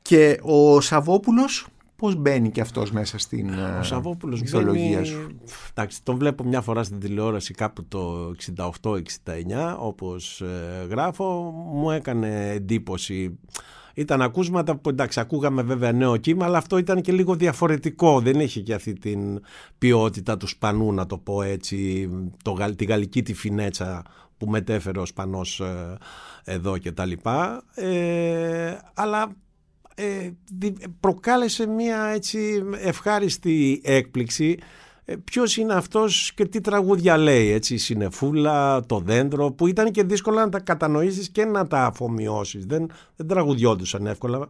Και ο Σαββόπουλος πώς μπαίνει και αυτός μέσα στην Ο ε, Σαββόπουλος μυθολογία μπαίνει, σου; εντάξει, τον βλέπω μια φορά στην τηλεόραση κάπου το 68-69 όπως ε, γράφω. Μου έκανε εντύπωση. Ήταν ακούσματα που εντάξει ακούγαμε βέβαια νέο κύμα αλλά αυτό ήταν και λίγο διαφορετικό. Δεν είχε και αυτή την ποιότητα του Σπανού να το πω έτσι το, γαλλ- τη γαλλική τη φινέτσα που μετέφερε ο Σπανός ε, εδώ και τα λοιπά. Ε, αλλά ε, δι- προκάλεσε μια έτσι ευχάριστη έκπληξη. Ε, ποιος είναι αυτός και τι τραγούδια λέει έτσι η συνεφούλα, το δέντρο που ήταν και δύσκολα να τα κατανοήσεις και να τα αφομοιώσεις. Δεν, δεν τραγουδιόντουσαν εύκολα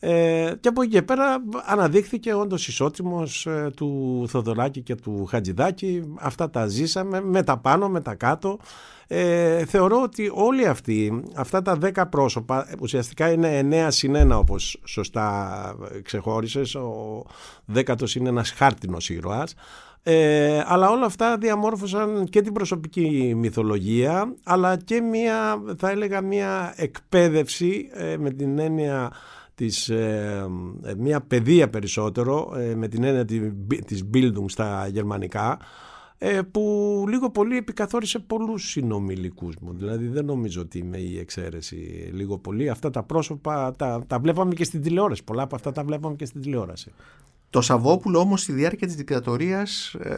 ε, και από εκεί και πέρα αναδείχθηκε όντως ισότιμος ε, του Θοδωράκη και του Χατζηδάκη. Αυτά τα ζήσαμε με τα πάνω με τα κάτω. Ε, θεωρώ ότι όλοι αυτοί αυτά τα 10 πρόσωπα ουσιαστικά είναι 9 συν 1 όπως σωστά ξεχώρισες. Ο δέκατος είναι ένας χάρτινος ήρωας. Ε, αλλά όλα αυτά διαμόρφωσαν και την προσωπική μυθολογία αλλά και μια θα έλεγα μια εκπαίδευση ε, με την έννοια της, ε, ε, μια παιδεία περισσότερο ε, με την έννοια τη- της Bildung στα γερμανικά ε, που λίγο πολύ επικαθόρισε πολλούς συνομιλικούς μου. Δηλαδή δεν νομίζω ότι είμαι η εξαίρεση λίγο πολύ. Αυτά τα πρόσωπα τα, τα βλέπαμε και στην τηλεόραση. Πολλά από αυτά τα βλέπαμε και στην τηλεόραση. Το Σαββόπουλο όμως στη διάρκεια της δικτατορίας ε,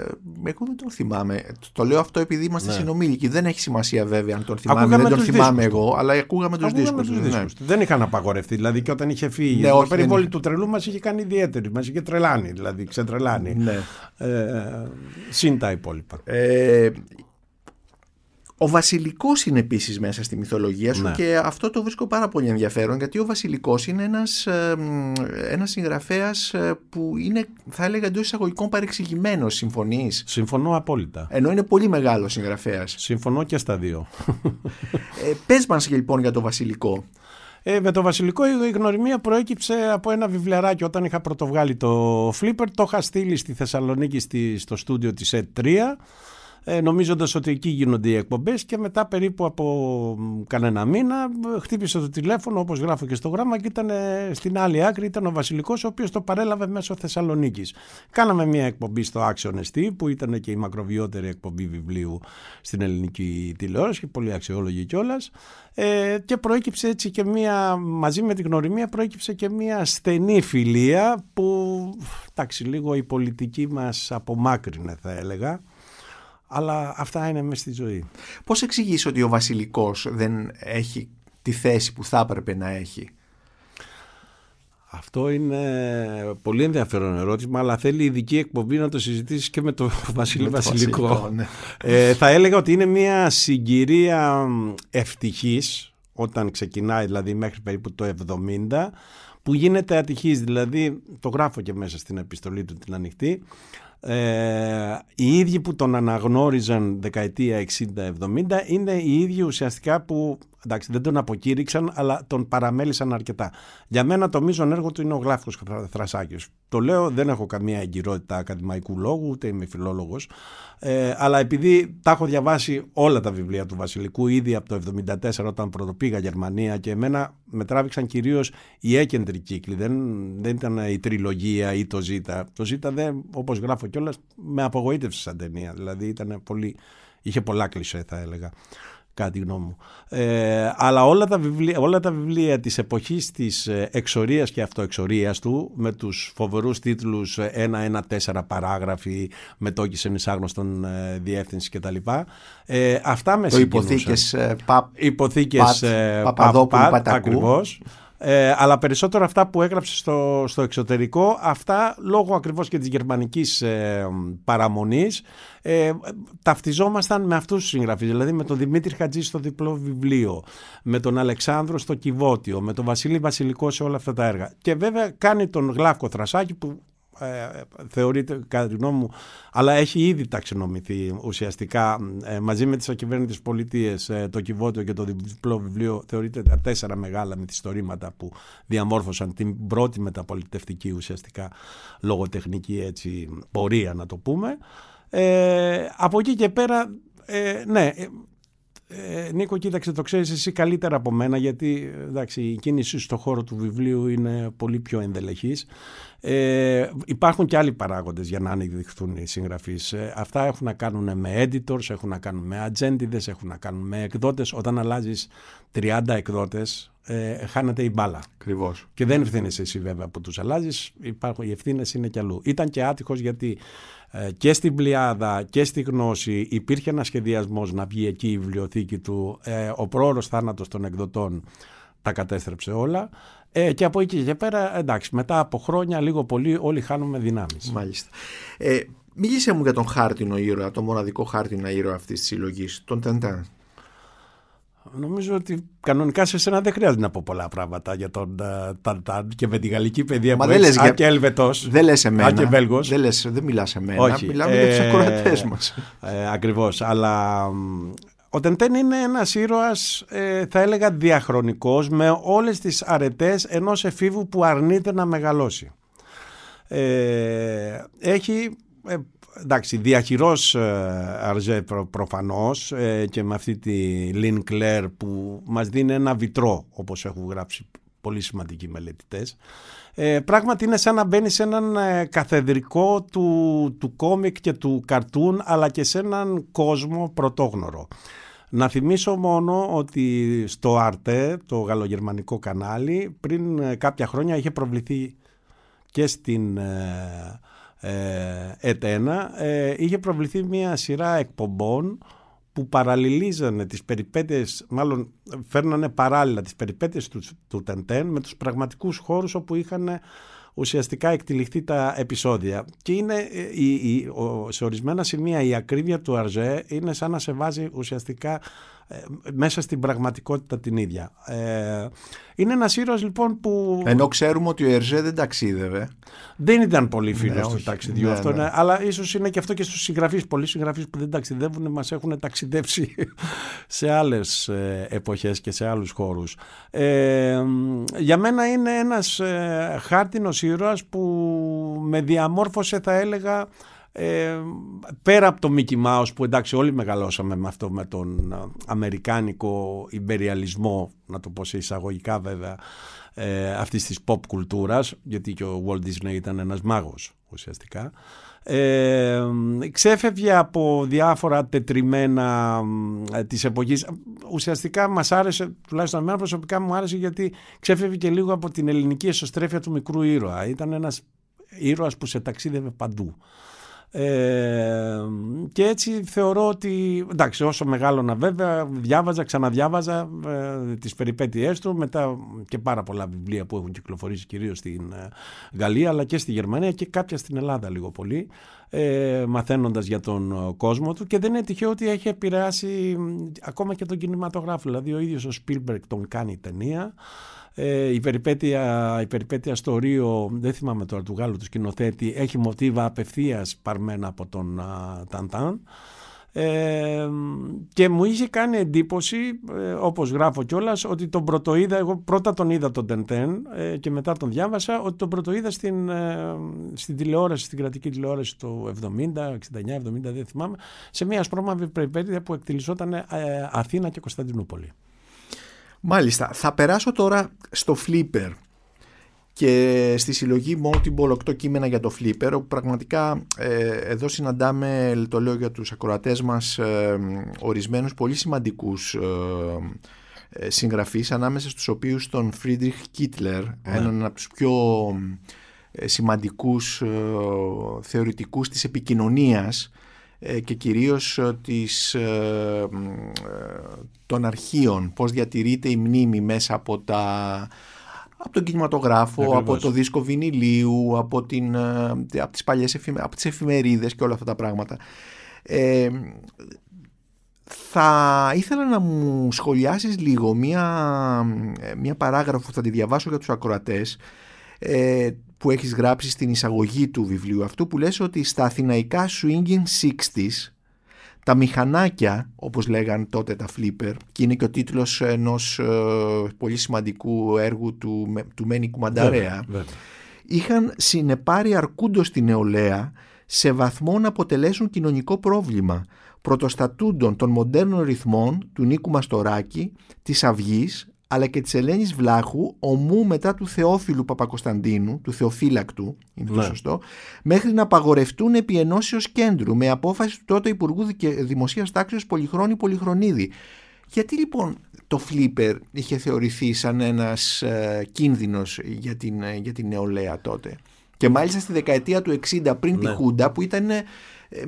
εγώ δεν τον θυμάμαι. Το λέω αυτό επειδή είμαστε Ναι. συνομήλικοι. Δεν έχει σημασία βέβαια αν τον θυμάμαι. Ακούγαμε δεν τον τους θυμάμαι δίσκους εγώ, αλλά ακούγαμε τους Ακούγαμε δίσκους. τους του, ναι. δίσκους του. Δεν είχαν απαγορευτεί. Δηλαδή και όταν είχε φύγει. Ναι, το όχι, περιβόλι δεν του τρελού μας είχε κάνει ιδιαίτερη. Μας είχε τρελάνει. Δηλαδή ξετρελάνει. Ναι. Ε, συν τα υπόλοιπα. Ε, ο Βασιλικός είναι επίσης μέσα στη μυθολογία σου Ναι. και αυτό το βρίσκω πάρα πολύ ενδιαφέρον γιατί ο Βασιλικός είναι ένας, ε, μ, ένας συγγραφέας ε, που είναι θα έλεγα εντός εισαγωγικών παρεξηγημένος συμφωνείς; Συμφωνώ απόλυτα. ενώ είναι πολύ μεγάλος συγγραφέας. Συμφωνώ και στα δύο. Ε, πες μας λοιπόν για το Βασιλικό. Ε, με το Βασιλικό η γνωριμία προέκυψε από ένα βιβλιαράκι όταν είχα πρωτοβγάλει το Flipper. Το είχα στείλει στη Θεσσαλονίκη στη, στο στούντιο της ΕΤ3 ε, νομίζοντας ότι εκεί γίνονται οι εκπομπές και μετά περίπου από μ, κανένα μήνα ε, χτύπησε το τηλέφωνο όπως γράφω και στο γράμμα και ήταν ε, στην άλλη άκρη ήταν ο Βασιλικός ο οποίος το παρέλαβε μέσω Θεσσαλονίκης. Κάναμε μια εκπομπή στο Action ST που ήταν και η μακροβιότερη εκπομπή βιβλίου στην ελληνική τηλεόραση και πολύ αξιόλογη κιόλας. Ε, και προέκυψε έτσι και μια, μαζί με την γνωριμία προέκυψε και μια στενή φιλία που εντάξει λίγο η πολιτική μας απομάκρυνε θα έλεγα αλλά αυτά είναι μέσα στη ζωή. Πώς εξηγείς ότι ο Βασιλικός δεν έχει τη θέση που θα έπρεπε να έχει; Αυτό είναι πολύ ενδιαφέρον ερώτημα, αλλά θέλει ειδική εκπομπή να το συζητήσεις και με τον Βασίλη Με το Βασιλικό. Βασιλικό, ναι. ε, θα έλεγα ότι είναι μια συγκυρία ευτυχής, όταν ξεκινάει δηλαδή μέχρι περίπου το 70, που γίνεται ατυχής, δηλαδή το γράφω και μέσα στην επιστολή του την ανοιχτή, ε, οι ίδιοι που τον αναγνώριζαν δεκαετία 60-70 είναι οι ίδιοι ουσιαστικά που εντάξει, δεν τον αποκήρυξαν αλλά τον παραμέλησαν αρκετά. Για μένα το μείζον έργο του είναι ο Γλάφκος Θρασάκης. Το λέω δεν έχω καμία εγκυρότητα ακαδημαϊκού λόγου ούτε είμαι φιλόλογος. Ε, αλλά επειδή τα έχω διαβάσει όλα τα βιβλία του Βασιλικού ήδη από το 1974 όταν πρωτοπήγα Γερμανία και εμένα με τράβηξαν κυρίως οι έκεντροι κύκλοι. Δεν, δεν ήταν η τριλογία ή το Ζήτα το Ζήτα δεν, όπως γράφω κιόλας με απογοήτευσε σαν ταινία. Δηλαδή ήταν πολύ, είχε πολλά κλισέ θα έλεγα κάτι γνώμη μου. Ε, αλλά όλα τα, βιβλία, όλα τα βιβλία της εποχής της ε, εξορίας και αυτοεξορίας του με τους φοβερούς τίτλους ε, ένα-ένα-τέσσερα παράγραφοι με τόκισεν εισάγνωστον ε, διεύθυνση κτλ. Ε, αυτά με Το συγκινούσαν. υποθήκες ε, παπ, Υποθήκες Πατ, ε, Παπαδόπουλου, Παπ, Πατ, Πατακού. ακριβώς. Ε, αλλά περισσότερο αυτά που έγραψες στο, στο εξωτερικό, αυτά λόγω ακριβώς και της γερμανικής ε, παραμονής, ε, ταυτιζόμασταν με αυτούς τους συγγραφείς, δηλαδή με τον Δημήτρη Χατζή στο διπλό βιβλίο, με τον Αλεξάνδρο στο Κιβώτιο, με τον Βασίλη Βασιλικό σε όλα αυτά τα έργα. Και βέβαια κάνει τον Γλάφκο Θρασάκη που ε, θεωρείται κατά τη γνώμη μου, αλλά έχει ήδη ταξινομηθεί ουσιαστικά ε, μαζί με τις ακυβέρνητες πολιτείες ε, το Κιβώτιο και το διπλό βιβλίο θεωρείται τα τέσσερα μεγάλα μυθιστορήματα που διαμόρφωσαν την πρώτη μεταπολιτευτική ουσιαστικά λογοτεχνική έτσι, πορεία να το πούμε. Ε, από εκεί και πέρα, ε, ναι, ε, Νίκο, κοίταξε, το ξέρεις εσύ καλύτερα από μένα γιατί εντάξει, η κίνηση στο χώρο του βιβλίου είναι πολύ πιο ενδελεχής. Ε, υπάρχουν και άλλοι παράγοντες για να ανεδειχθούν οι συγγραφείς. Ε, αυτά έχουν να κάνουν με editors, έχουν να κάνουν με ατζέντιδες, έχουν να κάνουν με εκδότες. Όταν αλλάζεις 30 εκδότες, ε, χάνεται η μπάλα. Ακριβώς. Και δεν ευθύνεσαι εσύ βέβαια που τους αλλάζεις, υπάρχουν, οι ευθύνες είναι κι αλλού. Ήταν και άτυχος γιατί ε, και στην Πλιάδα και στη Γνώση υπήρχε ένας σχεδιασμός να βγει εκεί η βιβλιοθήκη του. Ε, ο πρόωρος θάνατος των εκδοτών τα κατέστρεψε όλα. Ε, και από εκεί και πέρα, εντάξει, μετά από χρόνια, λίγο πολύ, όλοι χάνουμε δυνάμεις. Μάλιστα. Ε, μίλησε μου για τον χάρτινο ήρωα, τον μοναδικό χάρτινο ήρωα αυτής της συλλογής, τον Τεντάν. Νομίζω ότι κανονικά σε σένα δεν χρειάζεται να πω πολλά πράγματα για τον uh, Ταντάν και με τη γαλλική παιδεία Μα που δεν έχεις, λες για- και Ελβετός. Δεν λες εμένα. Α, και Βέλγος. Δεν, λες, δεν μιλάς εμένα. Όχι. Μιλάμε για τους Ε, ακροατές μας. Ε, ακριβώς. Αλλά μ, ο Τεντέν είναι ένας ήρωας, ε, θα έλεγα, διαχρονικός με όλες τις αρετές ενός εφήβου που αρνείται να μεγαλώσει. Ε, έχει... Ε, εντάξει, διαχειρός ε, Αρζέ προ, προφανώς ε, και με αυτή τη Λιν Κλέρ που μας δίνει ένα βιτρό όπως έχουν γράψει πολύ σημαντικοί μελετητές. Ε, πράγματι είναι σαν να μπαίνει σε έναν ε, καθεδρικό του, του κόμικ και του καρτούν αλλά και σε έναν κόσμο πρωτόγνωρο. Να θυμίσω μόνο ότι στο Arte, το γαλλογερμανικό κανάλι, πριν ε, κάποια χρόνια είχε προβληθεί και στην ε, ε, ΕΤΕΝΑ, ε, είχε προβληθεί μια σειρά εκπομπών που παραλληλίζανε τις περιπέτειες, μάλλον φέρνανε παράλληλα τις περιπέτειες του, του Τεντέν με τους πραγματικούς χώρους όπου είχαν ουσιαστικά εκτυλιχθεί τα επεισόδια. Και είναι ε, η, η, ο, σε ορισμένα σημεία η ακρίβεια του Αρζέ είναι σαν να σε βάζει ουσιαστικά ε, μέσα στην πραγματικότητα την ίδια. Ε, είναι ένας ήρωας λοιπόν που Ενώ ξέρουμε ότι ο Ερζέ δεν ταξίδευε. δεν ήταν πολύ φίλος Ναι, του όχι. ταξιδιού Ναι, αυτό, ναι. ναι. αλλά ίσως είναι και αυτό και στους συγγραφείς. Πολλοί συγγραφείς που δεν ταξιδεύουν μας έχουν ταξιδέψει σε άλλες εποχές και σε άλλους χώρους. Ε, για μένα είναι ένας ε, χάρτινος ήρωας που με διαμόρφωσε, θα έλεγα, ε, πέρα από το Mickey Mouse που εντάξει όλοι μεγαλώσαμε με αυτό με τον ε, αμερικάνικο ιμπεριαλισμό να το πω σε εισαγωγικά βέβαια ε, αυτής της pop κουλτούρας γιατί και ο Walt Disney ήταν ένας μάγος ουσιαστικά ε, ξέφευγε από διάφορα τετριμένα ε, της εποχής. Ουσιαστικά μας άρεσε τουλάχιστον εμένα προσωπικά μου άρεσε γιατί ξέφευγε και λίγο από την ελληνική εσωστρέφεια του μικρού ήρωα. Ήταν ένας ήρωας που σε ταξίδευε παντού ε, και έτσι θεωρώ ότι εντάξει όσο μεγάλωνα βέβαια διάβαζα, ξαναδιάβαζα ε, τις περιπέτειές του μετά και πάρα πολλά βιβλία που έχουν κυκλοφορήσει κυρίως στην ε, Γαλλία αλλά και στη Γερμανία και κάποια στην Ελλάδα λίγο πολύ ε, μαθαίνοντας για τον ε, κόσμο του. Και δεν είναι τυχαίο ότι έχει επηρεάσει μ, ακόμα και τον κινηματογράφο. Δηλαδή ο ίδιος ο Spielberg τον κάνει ταινία ε, η, περιπέτεια, η περιπέτεια στο Ρίο, δεν θυμάμαι τώρα του Γάλλου του σκηνοθέτη, έχει μοτίβα απευθείας παρμένα από τον α, Ταντάν. Ε, και μου είχε κάνει εντύπωση, ε, όπως γράφω κιόλας, ότι τον πρωτοείδα, εγώ πρώτα τον είδα τον Τεντέν ε, και μετά τον διάβασα, ότι τον πρωτοείδα στην, ε, στην τηλεόραση, στην κρατική τηλεόραση το 70, 69, 70, δεν θυμάμαι, σε μια ασπρόμαυρη περιπέτεια που εκτελισόταν ε, Αθήνα και Κωνσταντινούπολη. Μάλιστα. Θα περάσω τώρα στο Flipper και στη συλλογή Multiple 8 κείμενα για το Flipper όπου πραγματικά ε, εδώ συναντάμε, το λέω για τους ακροατές μας, ε, ορισμένους πολύ σημαντικούς ε, ε, συγγραφείς ανάμεσα στους οποίους τον Friedrich Kittler, έναν από τους πιο ε, σημαντικούς ε, θεωρητικούς της επικοινωνίας ε, και κυρίως ε, της, ε, ε, των αρχείων, πώς διατηρείται η μνήμη μέσα από, τα, από τον κινηματογράφο, Ακριβώς. από το δίσκο βινιλίου, από, την, ε, από τις παλιές εφημε, από τις εφημερίδες και όλα αυτά τα πράγματα. Ε, θα ήθελα να μου σχολιάσεις λίγο μία, μία παράγραφο που θα τη διαβάσω για τους ακροατές ε, που έχεις γράψει στην εισαγωγή του βιβλίου αυτού που λες ότι στα αθηναϊκά swinging 60s τα μηχανάκια, όπως λέγαν τότε τα Flipper, και είναι και ο τίτλος ενός ε, πολύ σημαντικού έργου του, του Μένικου Μανταρέα, είχαν συνεπάρει αρκούντος στην νεολαία σε βαθμό να αποτελέσουν κοινωνικό πρόβλημα, πρωτοστατούντων των μοντέρνων ρυθμών του Νίκου Μαστοράκη, της Αυγής, αλλά και της Ελένης Βλάχου, ομού μετά του Θεόφιλου Παπακοσταντίνου, του Θεοφύλακτου, είναι το ναι. σωστό, μέχρι να απαγορευτούν επί ενώσεως κέντρου, με απόφαση του τότε Υπουργού Δημοσίας Τάξεως Πολυχρόνη Πολυχρονίδη. Γιατί λοιπόν το φλίπερ είχε θεωρηθεί σαν ένας ε, κίνδυνος για την, ε, για την νεολαία τότε; Και μάλιστα στη δεκαετία του 60 πριν τη ναι. Χούντα που ήταν ε,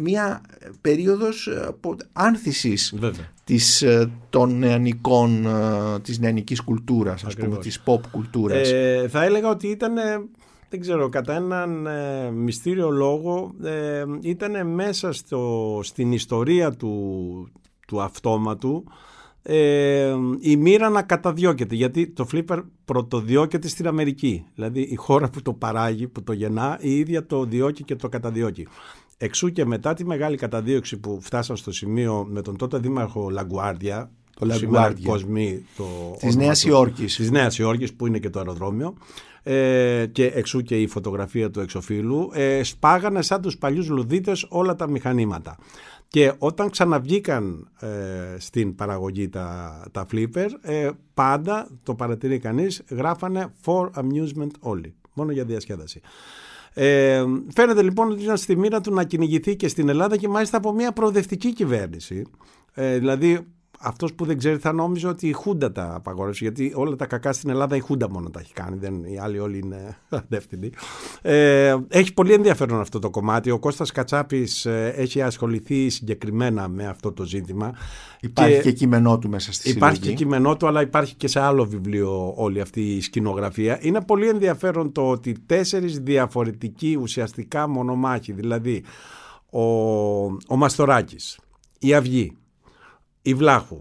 μια περίοδος ε, άνθησης της, ε, των νεανικών, της νεανικής κουλτούρας, ας πούμε, της pop κουλτούρας. Ε, θα έλεγα ότι ήταν, δεν ξέρω, κατά έναν μυστήριο λόγο, ήταν μέσα στο, στην ιστορία του, του αυτόματου ε, η μοίρα να καταδιώκεται γιατί το Flipper πρωτοδιώκεται στην Αμερική. Δηλαδή η χώρα που το παράγει, που το γεννά η ίδια το διώκει και το καταδιώκει εξού και μετά τη μεγάλη καταδίωξη που φτάσαν στο σημείο με τον τότε δήμαρχο Λαγκουάρδια το Λαγκουάρδια. Κοσμή το της Νέας Υόρκης. της Νέας Υόρκης που είναι και το αεροδρόμιο. Ε, και εξού και η φωτογραφία του εξοφίλου. Ε, σπάγανε σαν τους παλιούς λουδίτες όλα τα μηχανήματα. Και όταν ξαναβγήκαν ε, στην παραγωγή τα, τα flipper, ε, πάντα, το παρατηρεί κανείς, γράφανε for amusement only, μόνο για διασκέδαση. Ε, φαίνεται λοιπόν ότι ήταν στη μοίρα του να κυνηγηθεί και στην Ελλάδα και μάλιστα από μια προοδευτική κυβέρνηση. Ε, δηλαδή αυτός που δεν ξέρει θα νόμιζε ότι η Χούντα τα απαγόρευσε. Γιατί όλα τα κακά στην Ελλάδα η Χούντα μόνο τα έχει κάνει. Δεν, οι άλλοι όλοι είναι αντεύθυνοι. Ε, έχει πολύ ενδιαφέρον αυτό το κομμάτι. Ο Κώστας Κατσάπης ε, έχει ασχοληθεί συγκεκριμένα με αυτό το ζήτημα. Υπάρχει και, και κείμενό του μέσα στη Υπάρχει και κείμενό του, αλλά υπάρχει και σε άλλο βιβλίο όλη αυτή η σκηνογραφία. Είναι πολύ ενδιαφέρον το ότι τέσσερις διαφορετικοί ουσιαστικά μονομάχοι, δηλαδή ο, ο Μαστοράκης, η Αυγή, η Βλάχου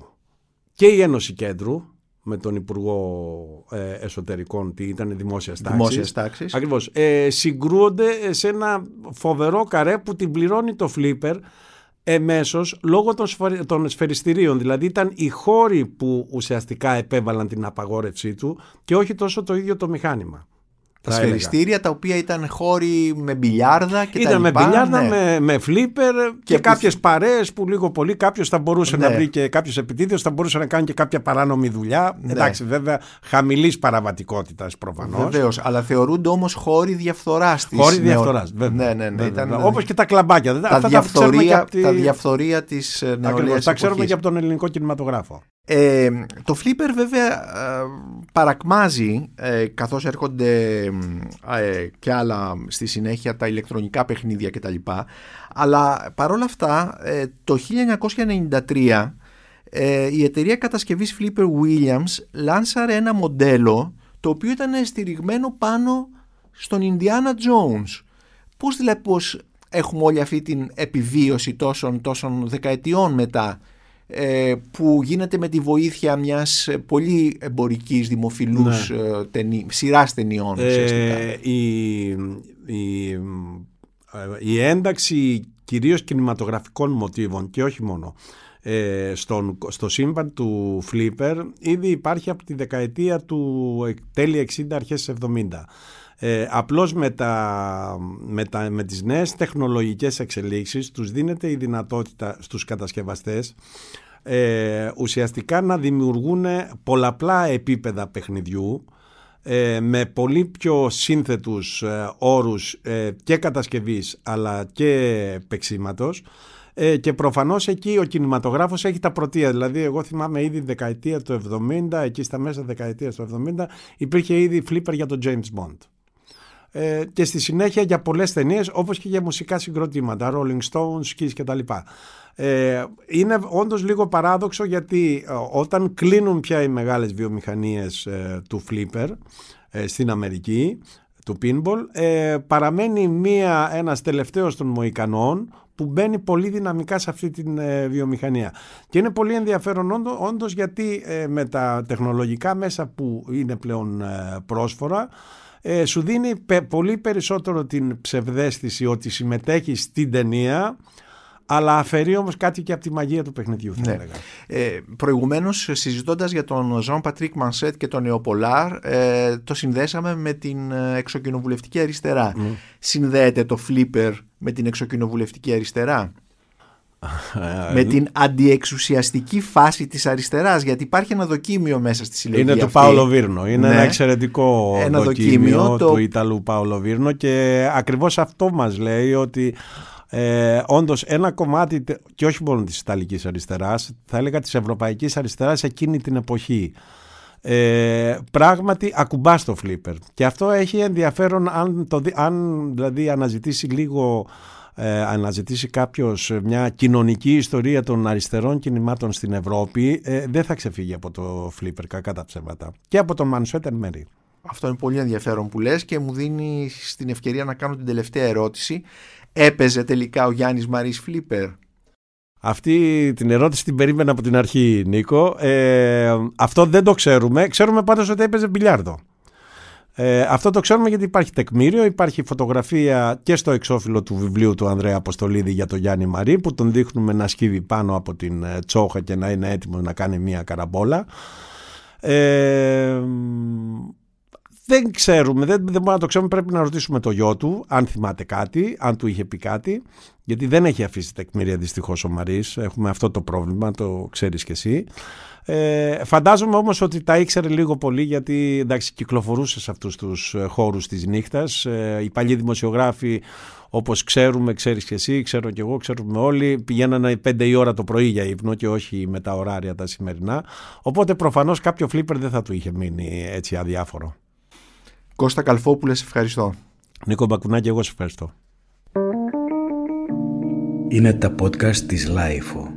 και η Ένωση Κέντρου με τον Υπουργό ε, Εσωτερικών τι ήταν δημόσιας τάξης. Δημόσιας τάξης. Ακριβώς. Ε, συγκρούονται σε ένα φοβερό καρέ που την πληρώνει το Flipper εμέσως λόγω των, των σφαιριστηρίων. Δηλαδή ήταν οι χώροι που ουσιαστικά επέβαλαν την απαγόρευσή του και όχι τόσο το ίδιο το μηχάνημα. Τα σφαιριστήρια τα οποία ήταν χώροι με μπιλιάρδα και ήταν τα λοιπά. με μπιλιάρδα, ναι. με, με φλίπερ και, και κάποιες που... παρέες που λίγο πολύ κάποιος θα μπορούσε ναι. να βρει και κάποιο επιτίδιο, θα μπορούσε να κάνει και κάποια παράνομη δουλειά. Ναι. Εντάξει, βέβαια, χαμηλής παραβατικότητας προφανώς. Βεβαίως, αλλά θεωρούνται όμως χώροι διαφθοράς της. Χώροι διαφθοράς, βέβαια. Ναι, ναι, ναι, Όπως και τα κλαμπάκια. Τα, διαφθορία, τη... τα διαφθορία της νεολαία. Τα ξέρουμε και από τον ελληνικό κινηματογράφο. Ε, το Flipper βέβαια ε, παρακμάζει ε, καθώς έρχονται ε, και άλλα στη συνέχεια τα ηλεκτρονικά παιχνίδια κτλ. Αλλά παρόλα αυτά ε, το 1993 η εταιρεία κατασκευής Flipper Williams λάνσαρε ένα μοντέλο το οποίο ήταν στηριγμένο πάνω στον Indiana Jones. Πώς δηλαδή πώς έχουμε όλη αυτή την επιβίωση τόσων, τόσων δεκαετιών μετά; ε, που γίνεται με τη βοήθεια μιας πολύ εμπορικής δημοφιλούς ναι. Ε, ταινί, σειράς ταινιών ε, η, η, η ένταξη κυρίως κινηματογραφικών μοτίβων και όχι μόνο ε, στον, στο σύμπαν του Flipper ήδη υπάρχει από τη δεκαετία του τέλη 60 αρχές 70 ε, απλώς με, τα, με, τα, με τις νέες τεχνολογικές εξελίξεις τους δίνεται η δυνατότητα στους κατασκευαστές ε, ουσιαστικά να δημιουργούν πολλαπλά επίπεδα παιχνιδιού ε, με πολύ πιο σύνθετους ε, όρους ε, και κατασκευής αλλά και παίξήματος ε, και προφανώς εκεί ο κινηματογράφος έχει τα πρωτεία. Δηλαδή, εγώ θυμάμαι ήδη δεκαετία του 70, εκεί στα μέσα δεκαετίας του 70, υπήρχε ήδη flipper για τον James Bond ε, και στη συνέχεια για πολλές ταινίες όπως και για μουσικά συγκροτήματα, Rolling Stones, Kiss κτλ. Ε, είναι όντως λίγο παράδοξο γιατί ε, όταν κλείνουν πια οι μεγάλες βιομηχανίες ε, του Flipper ε, στην Αμερική, του pinball, παραμένει μία, ένας τελευταίος των Μοϊκανών που μπαίνει πολύ δυναμικά σε αυτή τη βιομηχανία. Και είναι πολύ ενδιαφέρον όντως γιατί με τα τεχνολογικά μέσα που είναι πλέον πρόσφορα ε, σου δίνει πολύ περισσότερο την ψευδέστηση ότι συμμετέχει στην ταινία αλλά αφαιρεί όμως κάτι και από τη μαγεία του παιχνιδιού θα ναι. έλεγα. Ε, προηγουμένως συζητώντας για τον Ζαν Πατρίκ Μανσέτ και τον Νεοπολάρ ε, το συνδέσαμε με την ε, εξοκοινοβουλευτική αριστερά. Συνδέεται το Flipper με την εξοκοινοβουλευτική αριστερά; Με την αντιεξουσιαστική φάση της αριστεράς γιατί υπάρχει ένα δοκίμιο μέσα στη συλλογή Είναι του Πάολο Βίρνο, είναι ναι. ένα εξαιρετικό ένα δοκίμιο, το... του Ιταλού Πάολο Βίρνο και ακριβώς αυτό μας λέει ότι ε, Όντως, ένα κομμάτι και όχι μόνο της Ιταλικής αριστεράς, θα έλεγα της Ευρωπαϊκής αριστεράς εκείνη την εποχή. Ε, πράγματι ακουμπά το φλίπερ και αυτό έχει ενδιαφέρον αν, το, αν δηλαδή αναζητήσει λίγο ε, αναζητήσει κάποιος μια κοινωνική ιστορία των αριστερών κινημάτων στην Ευρώπη ε, δεν θα ξεφύγει από το φλίπερ κακά τα ψέματα και από τον Μανσουέτερ Μέρι αυτό είναι πολύ ενδιαφέρον που λες και μου δίνει την ευκαιρία να κάνω την τελευταία ερώτηση έπαιζε τελικά ο Γιάννης Μαρίς Φλίπερ. Αυτή την ερώτηση την περίμενα από την αρχή Νίκο. Ε, αυτό δεν το ξέρουμε. Ξέρουμε πάντως ότι έπαιζε μπιλιάρδο. Ε, αυτό το ξέρουμε γιατί υπάρχει τεκμήριο, υπάρχει φωτογραφία και στο εξώφυλλο του βιβλίου του Ανδρέα Αποστολίδη για τον Γιάννη Μαρή που τον δείχνουμε να σκύβει πάνω από την ε, τσόχα και να είναι έτοιμο να κάνει μια καραμπόλα. Ε, δεν ξέρουμε, δεν, δεν μπορούμε να το ξέρουμε. Πρέπει να ρωτήσουμε το γιο του, αν θυμάται κάτι, αν του είχε πει κάτι. Γιατί δεν έχει αφήσει τεκμήρια δυστυχώς ο Μαρής. Έχουμε αυτό το πρόβλημα, το ξέρεις κι εσύ. Ε, φαντάζομαι όμως ότι τα ήξερε λίγο πολύ γιατί εντάξει, κυκλοφορούσε σε αυτούς τους ε, χώρους της νύχτας. Ε, οι παλιοί δημοσιογράφοι όπως ξέρουμε, ξέρεις και εσύ, ξέρω και εγώ, ξέρουμε όλοι, πηγαίνανε 5 η ώρα το πρωί για ύπνο και όχι με τα ωράρια τα σημερινά. Οπότε προφανώς κάποιο φλίπερ δεν θα του είχε μείνει έτσι αδιάφορο. Κώστα Καλφόπουλε, ευχαριστώ. Νίκο Μπακουνάκη, εγώ σε ευχαριστώ. Είναι τα podcast της LiFO.